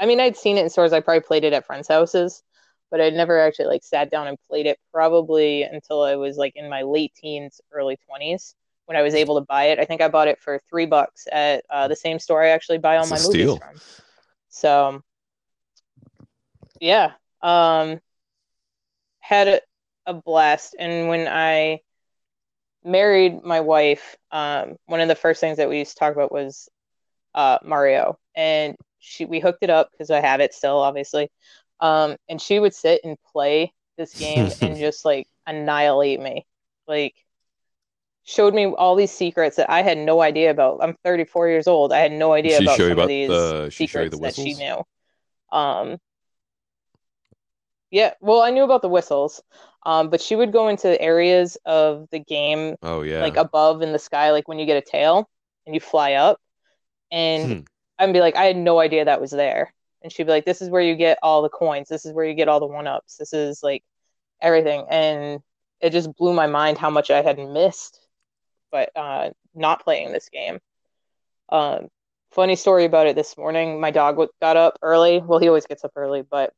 I mean, I'd seen it in stores. I probably played it at friends' houses, but I'd never actually like sat down and played it probably until I was like in my late teens, early 20s when I was able to buy it. I think I bought it for three bucks at uh, the same store I actually buy all It's my movies steal. from. So, yeah, um, had a, a blast. And when I married my wife, um, one of the first things that we used to talk about was uh, Mario, and she we hooked it up because I have it still, obviously. Um, and she would sit and play this game and just like annihilate me, like showed me all these secrets that I had no idea about. I'm 34 years old. I had no idea She about some about of these the- she secrets the that she knew. Um, yeah, well, I knew about the whistles, um, but she would go into areas of the game Oh yeah. like above in the sky, like when you get a tail and you fly up, and Hmm. I'd be like, I had no idea that was there, and she'd be like, This is where you get all the coins. This is where you get all the one ups. This is like everything, and it just blew my mind how much I had missed, but uh, not playing this game. Um, funny story about it this morning. My dog got up early. Well, he always gets up early, but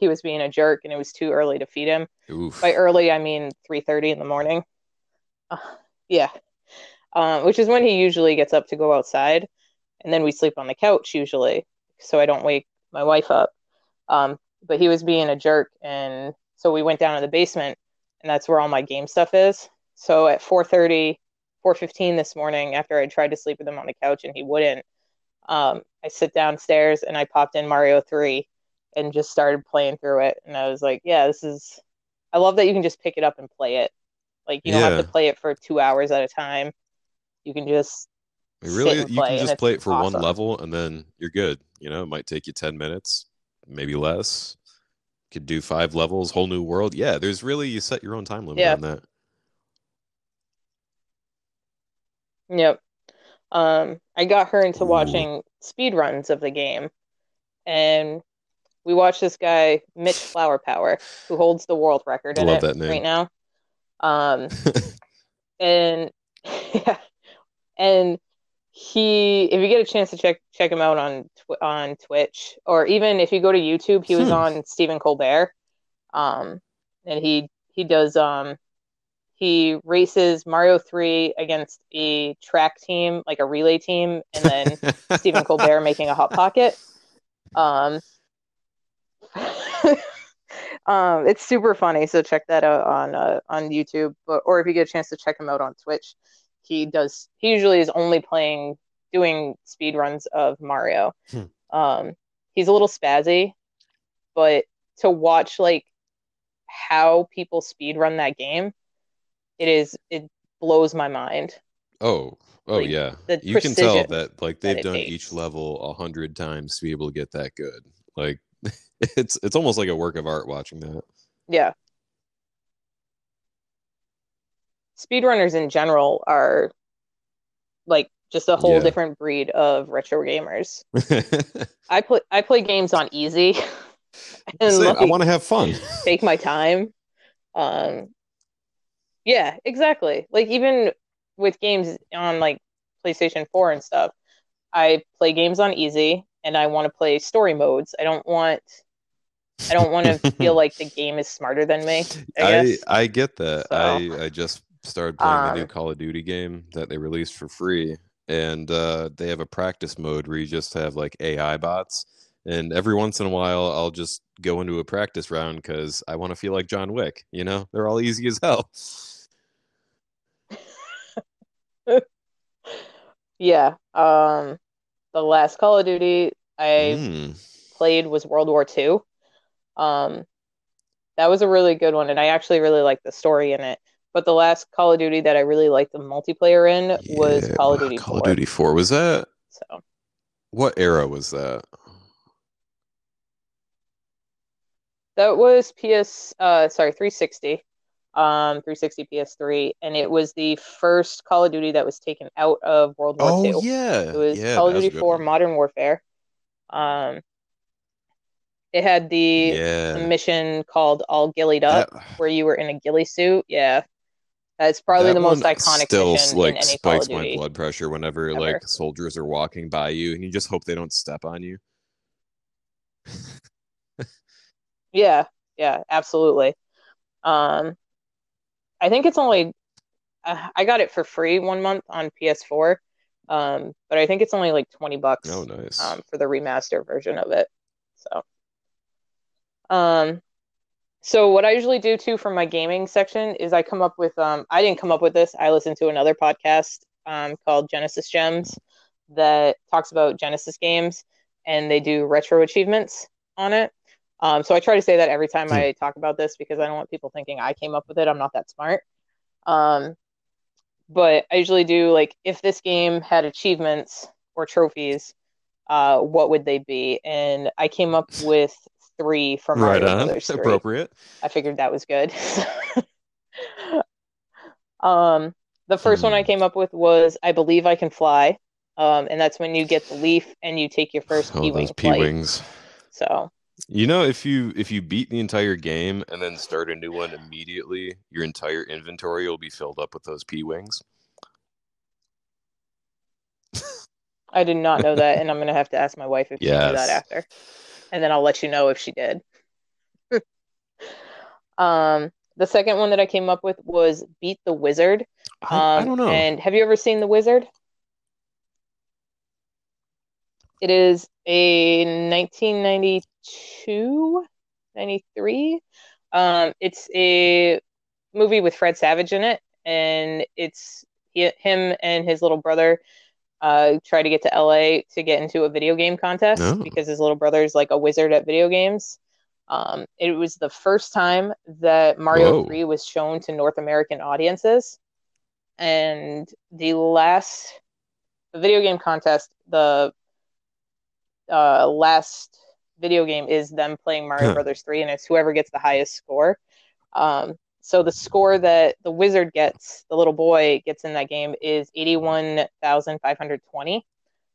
he was being a jerk, and it was too early to feed him. Oof. By early, I mean 3:30 in the morning. Uh, yeah, um, which is when he usually gets up to go outside, and then we sleep on the couch usually, so I don't wake my wife up. Um, but he was being a jerk, and so we went down to the basement, and that's where all my game stuff is. So at 4:30, 4:15 this morning, after I tried to sleep with him on the couch and he wouldn't, um, I sit downstairs and I popped in Mario 3 and just started playing through it, and I was like, yeah, this is. I love that you can just pick it up and play it. Like you don't have to play it for two hours at a time. You can just really, you play, can just play it for one level and then you're good. You know, it might take you 10 minutes. maybe less. Could do five levels, whole new world. Yeah, there's really you set your own time limit Yeah. on that. Yep. Um, I got her into Ooh. watching speed runs of the game, and we watched this guy, Mitch Flower Power, who holds the world record in Love it right now. Um, and yeah, and he, if you get a chance to check check him out on tw on Twitch, or even if you go to YouTube, he was Hmm. on Stephen Colbert. Um, and he he does um he races Mario 3 against a track team, like a relay team, and then Stephen Colbert making a hot pocket. Um, um, it's super funny, so check that out on uh, on YouTube. But or if you get a chance to check him out on Twitch, he does. He usually is only playing, doing speed runs of Mario. Hmm. Um, he's a little spazzy, but to watch like how people speed run that game, it is it blows my mind. Oh, oh Like, yeah. You can tell that like they've it done takes. each level a hundred times to be able to get that good. Like it's it's almost like a work of art watching that. Yeah. Speedrunners in general are like just a whole Yeah. different breed of retro gamers. I play I play games on easy and Say, I want to have fun. take my time. Um yeah, exactly. Like even with games on like PlayStation 4 and stuff, I play games on easy and I want to play story modes. I don't want I don't want to feel like the game is smarter than me. I I guess. I get that. So, I I just started playing the new um, Call of Duty game that they released for free, and uh, they have a practice mode where you just have like AI bots, and every once in a while I'll just go into a practice round because I want to feel like John Wick. You know, they're all easy as hell. Yeah. Um, the last Call of Duty I Mm. played was World War II. Um, that was a really good one, and I actually really liked the story in it. But the last Call of Duty that I really liked the multiplayer in was Call of Duty Call 4. of Duty Four was that? So What era was that? that was PS, uh, sorry, 360, um, 360 PS3, and it was the first Call of Duty that was taken out of World War Oh II. yeah, It was yeah, Call of that was a Duty 4. Modern Warfare. Um, it had the, Yeah, mission called All Ghillied Up, that where you were in a ghillie suit. Yeah, that's probably the most iconic still mission like in any Call of spikes my blood pressure whenever ever. like soldiers are walking by you and you just hope they don't step on you. Yeah, yeah, absolutely. Um, I think it's only uh, I got it for free one month on PS4, um, but I think it's only like 20 bucks Oh, nice. um, for the remaster version of it. So, um, so what I usually do too for my gaming section is I come up with um, I didn't come up with this. I listened to another podcast um, called Genesis Gems that talks about Genesis games, and they do retro achievements on it. Um, so I try to say that every time. I talk about this because I don't want people thinking I came up with it. I'm not that smart. Um, but I usually do like if this game had achievements or trophies, uh, what would they be? And I came up with three from Right on. Brothers 3. Appropriate. I figured that was good. um, the first one I Hmm. came up with was I believe I can fly. Um, and that's when you get the leaf and you take your first Oh, P-wing those P wings. So You know, if you if you beat the entire game and then start a new one immediately, your entire inventory will be filled up with those P wings. I did not know that, and I'm gonna have to ask my wife if she knew that after, and then I'll let you know if she did. um, the second one that I came up with was Beat the Wizard. I, I Um, don't know. and have you ever seen The Wizard? It is a 1992, 93. Um, it's a movie with Fred Savage in it, and it's he, him and his little brother uh, try to get to LA to get into a video game contest Oh. because his little brother is like a wizard at video games. Um, it was the first time that Mario Whoa. 3 was shown to North American audiences. And the last the video game contest, the uh, last video game is them playing Mario Brothers 3 and it's whoever gets the highest score. Um, so the score that the wizard gets, the little boy gets in that game is 81,520.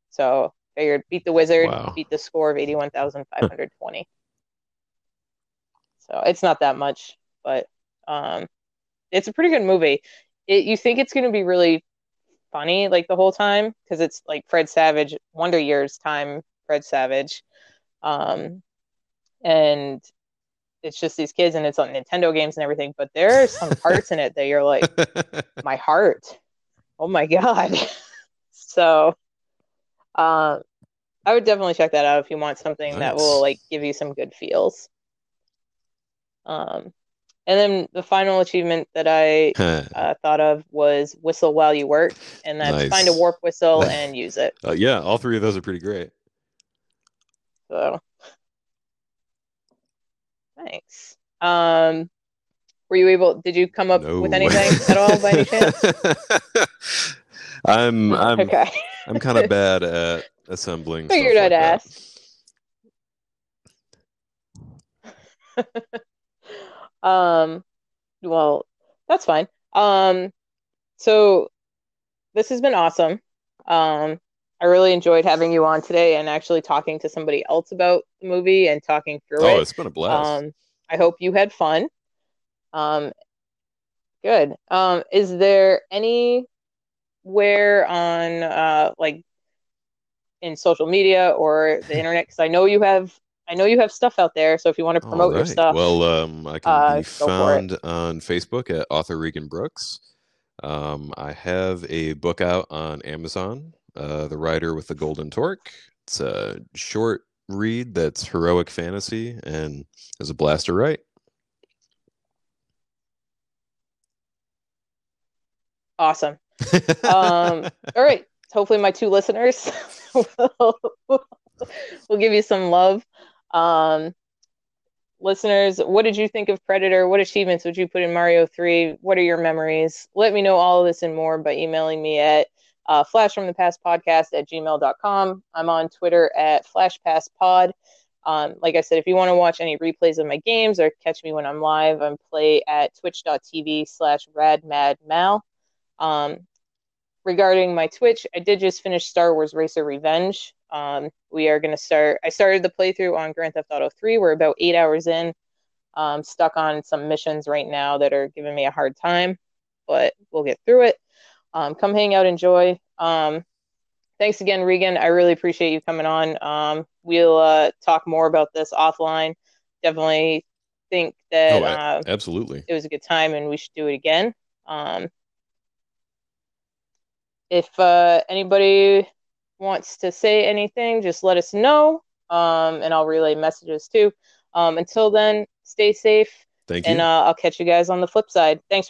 So figured beat the wizard, wow. beat the score of 81,520. so it's not that much, but um, it's a pretty good movie. It, you think it's going to be really funny like the whole time because it's like Fred Savage, Wonder Years time, Fred Savage. Um, and it's just these kids and it's on Nintendo games and everything, but there are some parts in it that you're like, my heart. Oh my god. so uh, I would definitely check that out if you want something nice. that will like give you some good feels. Um and then the final achievement that I uh, thought of was whistle while you work, and that's nice. find a warp whistle and use it. Uh, yeah, all three of those are pretty great. So Thanks. Um, were you able? Did you come up no. with anything at all by any chance? I'm I'm okay. I'm kind of bad at assembling. Figured I'd like ask. um, well, that's fine. Um, so this has been awesome. Um, I really enjoyed having you on today and actually talking to somebody else about the movie and talking through oh, it. Oh, it's been a blast. Um, I hope you had fun. Um, good. Um, is there anywhere on uh, like in social media or the internet? Because I know you have I know you have stuff out there, so if you want to promote right. your stuff, well, um, I can uh, be found on Facebook at author Regan Brooks. Um, I have a book out on Amazon uh, The Rider with the Golden Torque. It's a short read that's heroic fantasy and is a blast to write. Awesome. um, all right. Hopefully, my two listeners will, will give you some love. Um, listeners, what did you think of Predator? What achievements would you put in Mario 3? What are your memories? Let me know all of this and more by emailing me at uh, flash from the past podcast at gmail.com. I'm on Twitter at flashpasspod. Um, like I said, if you want to watch any replays of my games or catch me when I'm live, I'm play at twitch.tv slash radmadmal. Um, regarding my Twitch, I did just finish Star Wars Racer Revenge. Um, we are going to start, I started the playthrough on Grand Theft Auto 3. We're about eight hours in. Um, stuck on some missions right now that are giving me a hard time, but we'll get through it. Um, come hang out, enjoy. Um, thanks again, Regan. I really appreciate you coming on. Um, we'll uh, talk more about this offline. Definitely think that oh, uh, absolutely it was a good time, and we should do it again. Um, if uh, anybody wants to say anything, just let us know, um, and I'll relay messages too. Um, until then, stay safe. Thank you. And uh, I'll catch you guys on the flip side. Thanks.